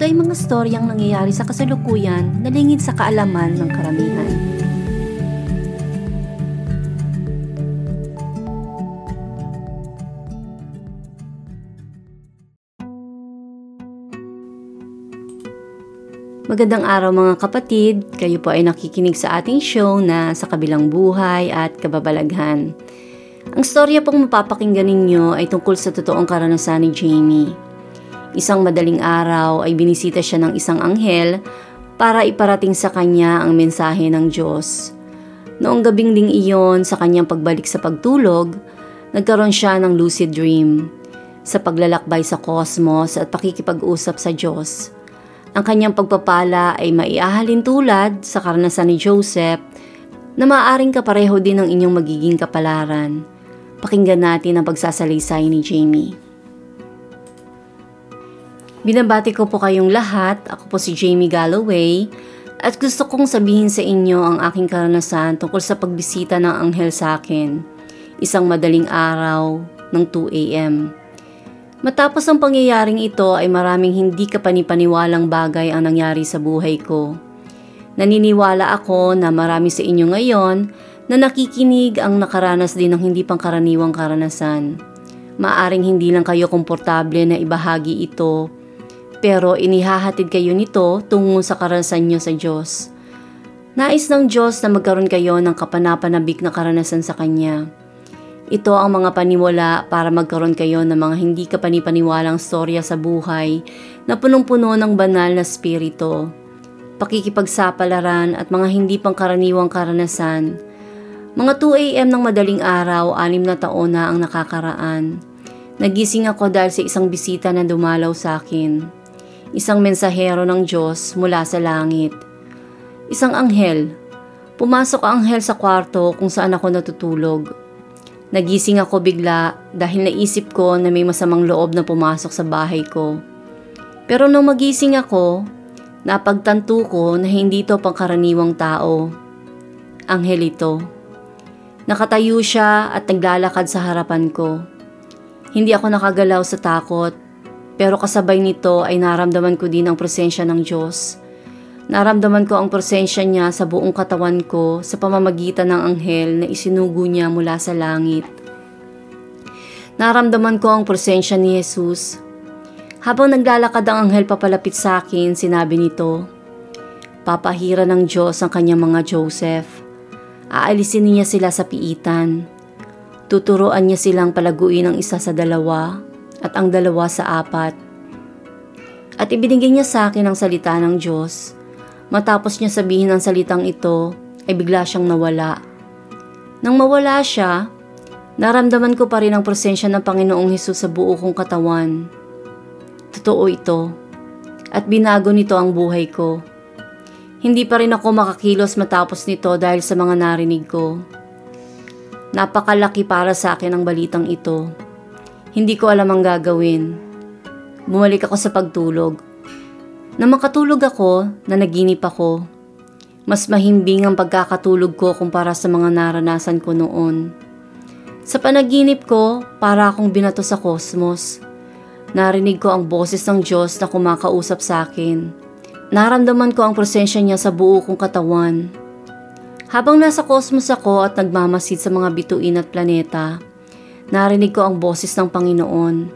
ito ay mga storyang nangyayari sa kasalukuyan na lingid sa kaalaman ng karamihan. Magandang araw mga kapatid, kayo po ay nakikinig sa ating show na sa kabilang buhay at kababalaghan. Ang storya pong mapapakinggan ninyo ay tungkol sa totoong karanasan ni Jamie. Isang madaling araw ay binisita siya ng isang anghel para iparating sa kanya ang mensahe ng Diyos. Noong gabing ding iyon sa kanyang pagbalik sa pagtulog, nagkaroon siya ng lucid dream sa paglalakbay sa kosmos at pakikipag-usap sa Diyos. Ang kanyang pagpapala ay maiahalin tulad sa karanasan ni Joseph na maaaring kapareho din ng inyong magiging kapalaran. Pakinggan natin ang pagsasalaysay ni Jamie. Binabati ko po kayong lahat. Ako po si Jamie Galloway at gusto kong sabihin sa inyo ang aking karanasan tungkol sa pagbisita ng anghel sa akin. Isang madaling araw ng 2 a.m. Matapos ang pangyayaring ito ay maraming hindi kapanipaniwalang bagay ang nangyari sa buhay ko. Naniniwala ako na marami sa inyo ngayon na nakikinig ang nakaranas din ng hindi pangkaraniwang karanasan. Maaring hindi lang kayo komportable na ibahagi ito pero inihahatid kayo nito tungo sa karanasan nyo sa Diyos. Nais ng Diyos na magkaroon kayo ng kapanapanabik na karanasan sa Kanya. Ito ang mga paniwala para magkaroon kayo ng mga hindi kapanipaniwalang storya sa buhay na punong-puno ng banal na spirito, pakikipagsapalaran at mga hindi pangkaraniwang karanasan. Mga 2 a.m. ng madaling araw, anim na taon na ang nakakaraan. Nagising ako dahil sa isang bisita na dumalaw sa akin isang mensahero ng Diyos mula sa langit. Isang anghel. Pumasok ang anghel sa kwarto kung saan ako natutulog. Nagising ako bigla dahil naisip ko na may masamang loob na pumasok sa bahay ko. Pero nung magising ako, napagtanto ko na hindi ito pangkaraniwang tao. Anghel ito. Nakatayo siya at naglalakad sa harapan ko. Hindi ako nakagalaw sa takot pero kasabay nito ay naramdaman ko din ang presensya ng Diyos. Naramdaman ko ang presensya niya sa buong katawan ko sa pamamagitan ng anghel na isinugo niya mula sa langit. Naramdaman ko ang presensya ni Jesus. Habang naglalakad ang anghel papalapit sa akin, sinabi nito, Papahira ng Diyos ang kanyang mga Joseph. Aalisin niya sila sa piitan. Tuturuan niya silang palaguin ang isa sa dalawa at ang dalawa sa apat. At ibinigay niya sa akin ang salita ng Diyos. Matapos niya sabihin ang salitang ito, ay bigla siyang nawala. Nang mawala siya, naramdaman ko pa rin ang presensya ng Panginoong Hesus sa buo kong katawan. Totoo ito. At binago nito ang buhay ko. Hindi pa rin ako makakilos matapos nito dahil sa mga narinig ko. Napakalaki para sa akin ang balitang ito. Hindi ko alam ang gagawin. Bumalik ako sa pagtulog. Na makatulog ako, na naginip ako. Mas mahimbing ang pagkakatulog ko kumpara sa mga naranasan ko noon. Sa panaginip ko, para akong binato sa kosmos. Narinig ko ang boses ng Diyos na kumakausap sa akin. Naramdaman ko ang presensya niya sa buo kong katawan. Habang nasa kosmos ako at nagmamasid sa mga bituin at planeta, narinig ko ang boses ng Panginoon.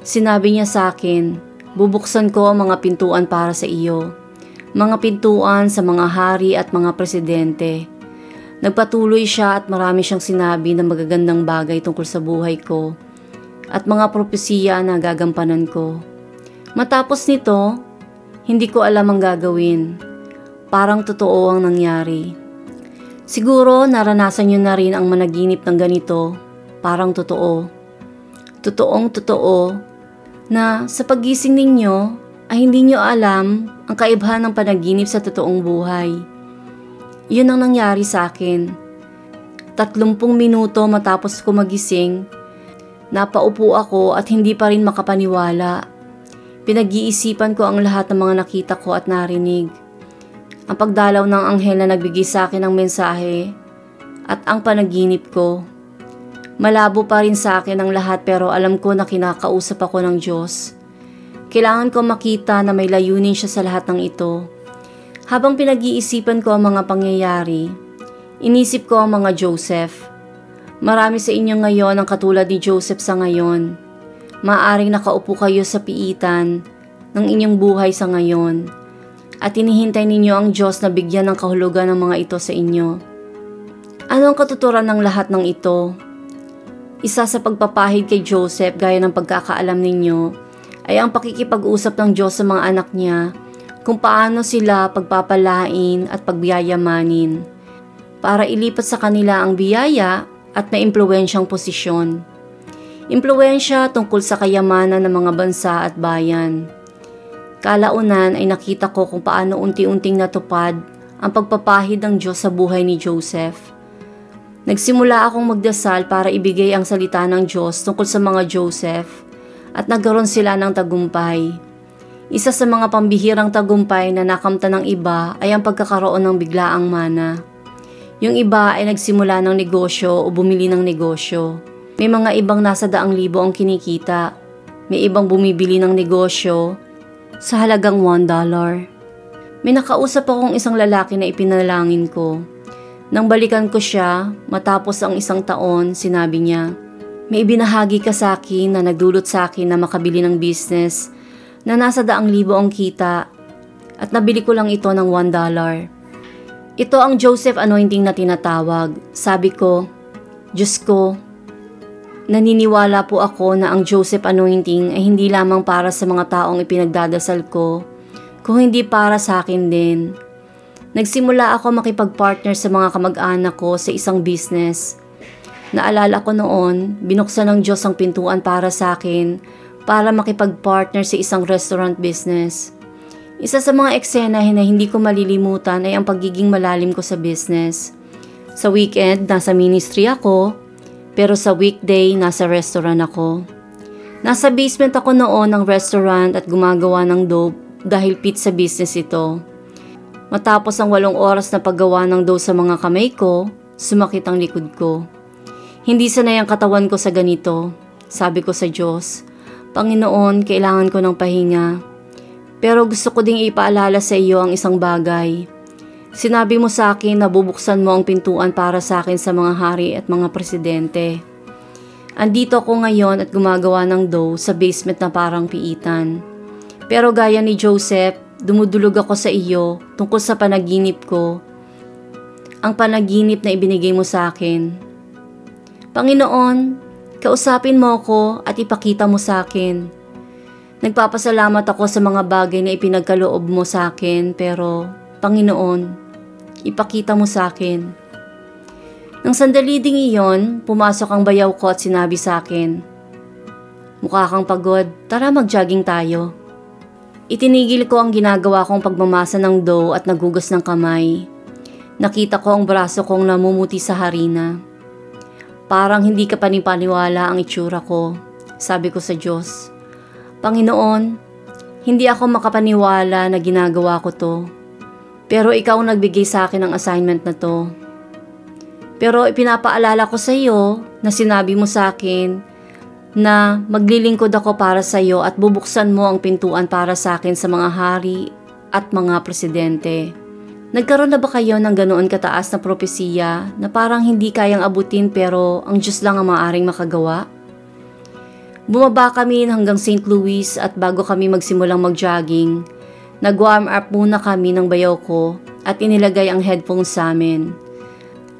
Sinabi niya sa akin, bubuksan ko ang mga pintuan para sa iyo. Mga pintuan sa mga hari at mga presidente. Nagpatuloy siya at marami siyang sinabi na magagandang bagay tungkol sa buhay ko at mga propesiya na gagampanan ko. Matapos nito, hindi ko alam ang gagawin. Parang totoo ang nangyari. Siguro naranasan niyo na rin ang managinip ng ganito parang totoo. Totoong totoo na sa pagising ninyo, ay hindi nyo alam ang kaibahan ng panaginip sa totoong buhay. Yun ang nangyari sa akin. Tatlumpung minuto matapos ko magising, napaupo ako at hindi pa rin makapaniwala. Pinag-iisipan ko ang lahat ng mga nakita ko at narinig. Ang pagdalaw ng anghel na nagbigay sa akin ng mensahe at ang panaginip ko. Malabo pa rin sa akin ang lahat pero alam ko na kinakausap ako ng Diyos. Kailangan ko makita na may layunin siya sa lahat ng ito. Habang pinag-iisipan ko ang mga pangyayari, inisip ko ang mga Joseph. Marami sa inyo ngayon ang katulad ni Joseph sa ngayon. Maaring nakaupo kayo sa piitan ng inyong buhay sa ngayon at inihintay ninyo ang Diyos na bigyan ng kahulugan ng mga ito sa inyo. Ano ang katuturan ng lahat ng ito? Isa sa pagpapahid kay Joseph gaya ng pagkakaalam ninyo ay ang pakikipag-usap ng Diyos sa mga anak niya kung paano sila pagpapalain at pagbiyayamanin para ilipat sa kanila ang biyaya at maimpluwensyang posisyon. Impluensya tungkol sa kayamanan ng mga bansa at bayan. Kalaunan ay nakita ko kung paano unti-unting natupad ang pagpapahid ng Diyos sa buhay ni Joseph. Nagsimula akong magdasal para ibigay ang salita ng Diyos tungkol sa mga Joseph at nagkaroon sila ng tagumpay. Isa sa mga pambihirang tagumpay na nakamta ng iba ay ang pagkakaroon ng biglaang mana. Yung iba ay nagsimula ng negosyo o bumili ng negosyo. May mga ibang nasa daang libo ang kinikita. May ibang bumibili ng negosyo sa halagang $1. May nakausap akong isang lalaki na ipinalangin ko. Nang balikan ko siya, matapos ang isang taon, sinabi niya, may ibinahagi ka sa akin na nagdulot sa akin na makabili ng business na nasa daang libo ang kita at nabili ko lang ito ng $1. Ito ang Joseph anointing na tinatawag. Sabi ko, Diyos ko, naniniwala po ako na ang Joseph anointing ay hindi lamang para sa mga taong ipinagdadasal ko, kung hindi para sa akin din. Nagsimula ako makipag-partner sa mga kamag-anak ko sa isang business – Naalala ko noon, binuksan ng Diyos ang pintuan para sa akin para makipag-partner sa isang restaurant business. Isa sa mga eksena na hindi ko malilimutan ay ang pagiging malalim ko sa business. Sa weekend, nasa ministry ako, pero sa weekday, nasa restaurant ako. Nasa basement ako noon ng restaurant at gumagawa ng dope dahil pizza business ito. Matapos ang walong oras na paggawa ng dough sa mga kamay ko, sumakit ang likod ko. Hindi sanay ang katawan ko sa ganito. Sabi ko sa Diyos, Panginoon, kailangan ko ng pahinga. Pero gusto ko ding ipaalala sa iyo ang isang bagay. Sinabi mo sa akin na bubuksan mo ang pintuan para sa akin sa mga hari at mga presidente. Andito ako ngayon at gumagawa ng dough sa basement na parang piitan. Pero gaya ni Joseph, dumudulog ako sa iyo tungkol sa panaginip ko. Ang panaginip na ibinigay mo sa akin Panginoon, kausapin mo ako at ipakita mo sa akin. Nagpapasalamat ako sa mga bagay na ipinagkaloob mo sa akin pero, Panginoon, ipakita mo sa akin. Nang sandali ding iyon, pumasok ang bayaw ko at sinabi sa akin, Mukha kang pagod, tara mag-jogging tayo. Itinigil ko ang ginagawa kong pagmamasa ng dough at nagugas ng kamay. Nakita ko ang braso kong namumuti sa harina. Parang hindi ka panipaniwala ang itsura ko, sabi ko sa Diyos. Panginoon, hindi ako makapaniwala na ginagawa ko to. Pero ikaw nagbigay sa akin ng assignment na to. Pero ipinapaalala ko sa iyo na sinabi mo sa akin na maglilingkod ako para sa iyo at bubuksan mo ang pintuan para sa akin sa mga hari at mga presidente. Nagkaroon na ba kayo ng ganoon kataas na propesiya na parang hindi kayang abutin pero ang Diyos lang ang maaaring makagawa? Bumaba kami hanggang St. Louis at bago kami magsimulang mag-jogging, nag-warm up muna kami ng bayaw ko at inilagay ang headphones sa amin.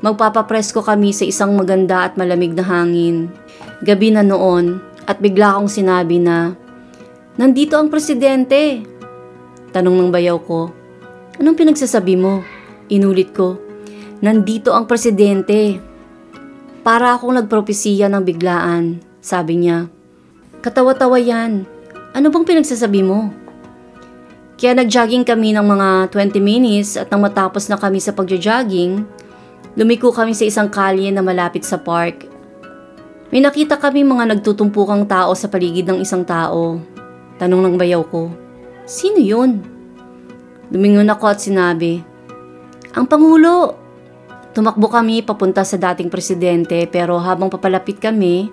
Magpapapresko kami sa isang maganda at malamig na hangin. Gabi na noon at bigla akong sinabi na, Nandito ang presidente! Tanong ng bayaw ko, Anong pinagsasabi mo? Inulit ko. Nandito ang presidente. Para akong nagpropesiya ng biglaan, sabi niya. Katawa-tawa yan. Ano bang pinagsasabi mo? Kaya nagjogging kami ng mga 20 minutes at nang matapos na kami sa pagja-jogging, lumiko kami sa isang kalye na malapit sa park. May nakita kami mga nagtutumpukang tao sa paligid ng isang tao. Tanong ng bayaw ko, Sino yun? Lumingon ako at sinabi, Ang Pangulo! Tumakbo kami papunta sa dating presidente pero habang papalapit kami,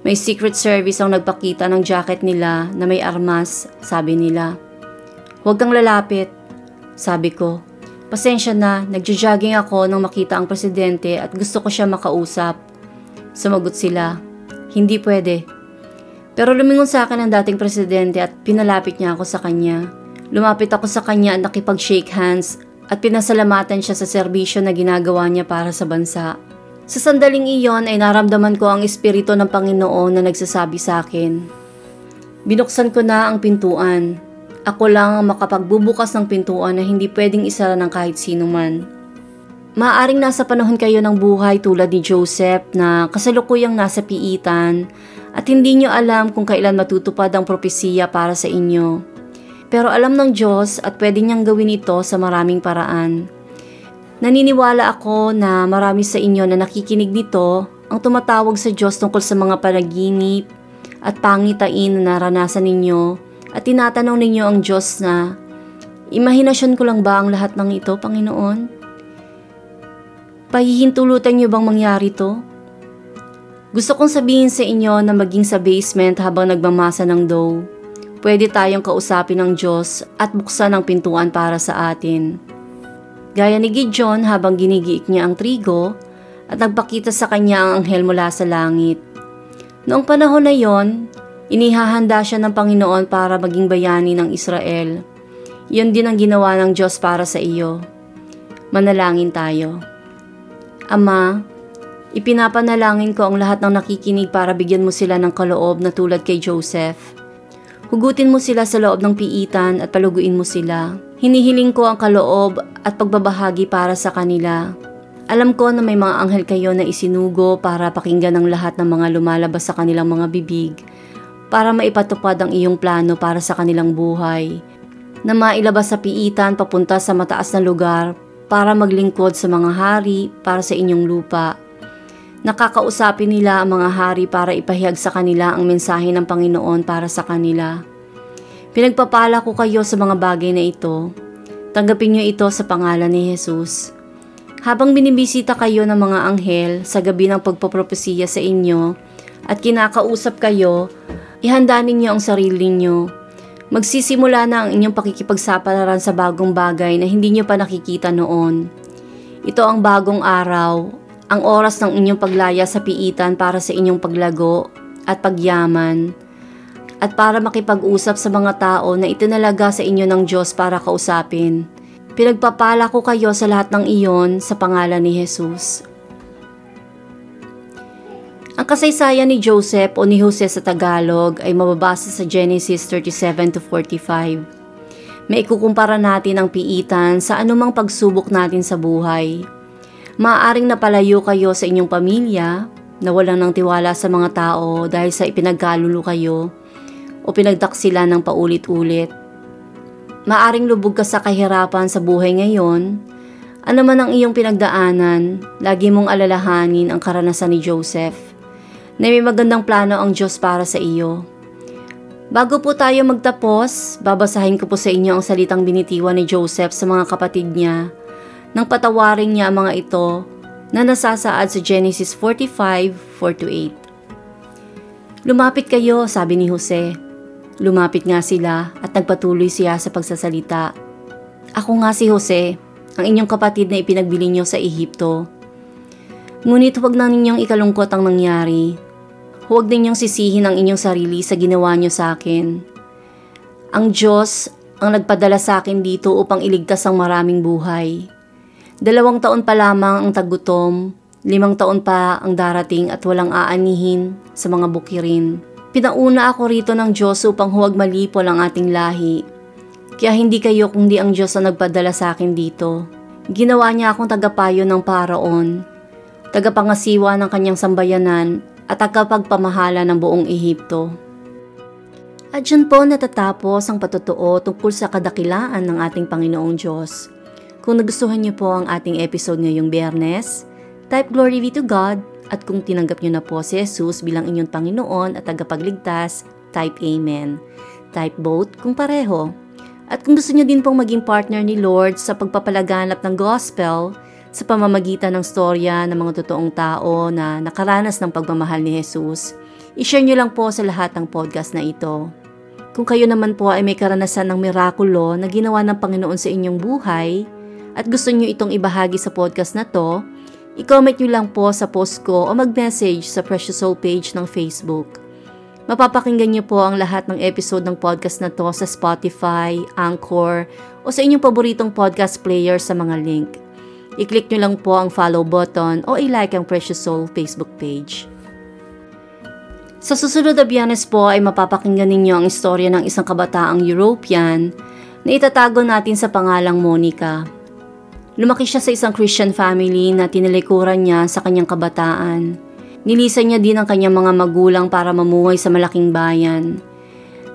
may secret service ang nagpakita ng jacket nila na may armas, sabi nila. Huwag kang lalapit, sabi ko. Pasensya na, nagja-jogging ako nang makita ang presidente at gusto ko siya makausap. Sumagot sila, hindi pwede. Pero lumingon sa akin ang dating presidente at pinalapit niya ako sa kanya. Lumapit ako sa kanya at nakipag-shake hands at pinasalamatan siya sa serbisyo na ginagawa niya para sa bansa. Sa sandaling iyon ay naramdaman ko ang espiritu ng Panginoon na nagsasabi sa akin. Binuksan ko na ang pintuan ako lang ang makapagbubukas ng pintuan na hindi pwedeng isara ng kahit sino man. Maaring nasa panahon kayo ng buhay tulad ni Joseph na kasalukuyang nasa piitan at hindi nyo alam kung kailan matutupad ang propesiya para sa inyo. Pero alam ng Diyos at pwede niyang gawin ito sa maraming paraan. Naniniwala ako na marami sa inyo na nakikinig nito ang tumatawag sa Diyos tungkol sa mga panaginip at pangitain na naranasan ninyo at tinatanong ninyo ang Diyos na, Imahinasyon ko lang ba ang lahat ng ito, Panginoon? Pahihintulutan niyo bang mangyari to? Gusto kong sabihin sa inyo na maging sa basement habang nagmamasa ng dough. Pwede tayong kausapin ng Diyos at buksan ang pintuan para sa atin. Gaya ni Gideon habang ginigiik niya ang trigo at nagpakita sa kanya ang anghel mula sa langit. Noong panahon na yon, Inihahanda siya ng Panginoon para maging bayani ng Israel. Iyon din ang ginawa ng Diyos para sa iyo. Manalangin tayo. Ama, ipinapanalangin ko ang lahat ng nakikinig para bigyan mo sila ng kaloob na tulad kay Joseph. Hugutin mo sila sa loob ng piitan at paluguin mo sila. Hinihiling ko ang kaloob at pagbabahagi para sa kanila. Alam ko na may mga anghel kayo na isinugo para pakinggan ang lahat ng mga lumalabas sa kanilang mga bibig para maipatupad ang iyong plano para sa kanilang buhay, na mailabas sa piitan papunta sa mataas na lugar para maglingkod sa mga hari para sa inyong lupa. Nakakausapin nila ang mga hari para ipahayag sa kanila ang mensahe ng Panginoon para sa kanila. Pinagpapala ko kayo sa mga bagay na ito. Tanggapin niyo ito sa pangalan ni Jesus. Habang binibisita kayo ng mga anghel sa gabi ng pagpapropesiya sa inyo at kinakausap kayo Ihanda ninyo ang sarili ninyo. Magsisimula na ang inyong pakikipagsapalaran sa bagong bagay na hindi nyo pa nakikita noon. Ito ang bagong araw, ang oras ng inyong paglaya sa piitan para sa inyong paglago at pagyaman, at para makipag-usap sa mga tao na itinalaga sa inyo ng Diyos para kausapin. Pinagpapala ko kayo sa lahat ng iyon sa pangalan ni Jesus. Ang kasaysayan ni Joseph o ni Jose sa Tagalog ay mababasa sa Genesis 37 to 45. May ikukumpara natin ang piitan sa anumang pagsubok natin sa buhay. Maaaring napalayo kayo sa inyong pamilya, nawalan ng tiwala sa mga tao dahil sa ipinagkalulo kayo o pinagdaksila ng paulit-ulit. Maaring lubog ka sa kahirapan sa buhay ngayon, ano man ang iyong pinagdaanan, lagi mong alalahanin ang karanasan ni Joseph na may magandang plano ang Diyos para sa iyo. Bago po tayo magtapos, babasahin ko po sa inyo ang salitang binitiwan ni Joseph sa mga kapatid niya nang patawarin niya ang mga ito na nasasaad sa Genesis 45, 4-8. Lumapit kayo, sabi ni Jose. Lumapit nga sila at nagpatuloy siya sa pagsasalita. Ako nga si Jose, ang inyong kapatid na ipinagbili niyo sa Ehipto. Ngunit huwag na ninyong ikalungkot ang nangyari Huwag ninyong sisihin ang inyong sarili sa ginawa niyo sa akin. Ang Diyos ang nagpadala sa akin dito upang iligtas ang maraming buhay. Dalawang taon pa lamang ang tagutom, limang taon pa ang darating at walang aanihin sa mga bukirin. Pinauna ako rito ng Diyos upang huwag malipol ang ating lahi. Kaya hindi kayo kundi ang Diyos ang nagpadala sa akin dito. Ginawa niya akong tagapayo ng paraon, tagapangasiwa ng kanyang sambayanan at tagapagpamahala ng buong Ehipto. At dyan po natatapos ang patutuo tungkol sa kadakilaan ng ating Panginoong Diyos. Kung nagustuhan niyo po ang ating episode ngayong biyernes, type glory be to God at kung tinanggap niyo na po si Jesus bilang inyong Panginoon at tagapagligtas, type Amen. Type both kung pareho. At kung gusto niyo din pong maging partner ni Lord sa pagpapalaganap ng gospel sa pamamagitan ng storya ng mga totoong tao na nakaranas ng pagmamahal ni Jesus, i-share niyo lang po sa lahat ng podcast na ito. Kung kayo naman po ay may karanasan ng mirakulo na ginawa ng Panginoon sa inyong buhay at gusto nyo itong ibahagi sa podcast na to, i-comment nyo lang po sa post ko o mag-message sa Precious Soul page ng Facebook. Mapapakinggan nyo po ang lahat ng episode ng podcast na to sa Spotify, Anchor, o sa inyong paboritong podcast player sa mga link. I-click nyo lang po ang follow button o i-like ang Precious Soul Facebook page. Sa susunod na biyernes po ay mapapakinggan ninyo ang istorya ng isang kabataang European na itatago natin sa pangalang Monica. Lumaki siya sa isang Christian family na tinilikuran niya sa kanyang kabataan. Nilisan niya din ang kanyang mga magulang para mamuhay sa malaking bayan.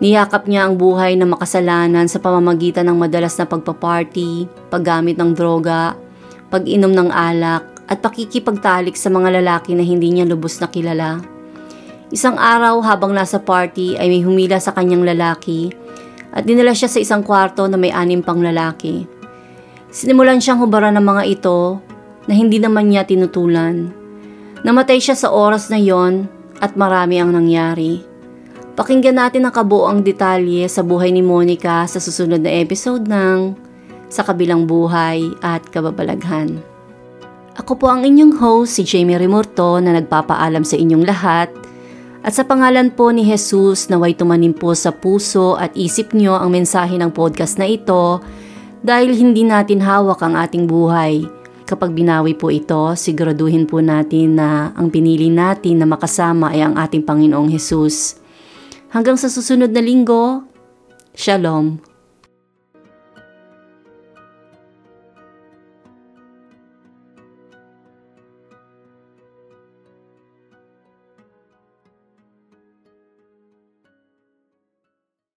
Niyakap niya ang buhay na makasalanan sa pamamagitan ng madalas na pagpaparty, paggamit ng droga, pag-inom ng alak, at pakikipagtalik sa mga lalaki na hindi niya lubos na kilala. Isang araw habang nasa party ay may humila sa kanyang lalaki at dinala siya sa isang kwarto na may anim pang lalaki. Sinimulan siyang hubaran ng mga ito na hindi naman niya tinutulan. Namatay siya sa oras na yon at marami ang nangyari. Pakinggan natin ang kabuoang detalye sa buhay ni Monica sa susunod na episode ng Sa Kabilang Buhay at Kababalaghan. Ako po ang inyong host, si Jamie Remorto na nagpapaalam sa inyong lahat at sa pangalan po ni Jesus naway tumanim po sa puso at isip nyo ang mensahe ng podcast na ito dahil hindi natin hawak ang ating buhay. Kapag binawi po ito, siguraduhin po natin na ang pinili natin na makasama ay ang ating Panginoong Jesus. Hanggang sa susunod na linggo, Shalom.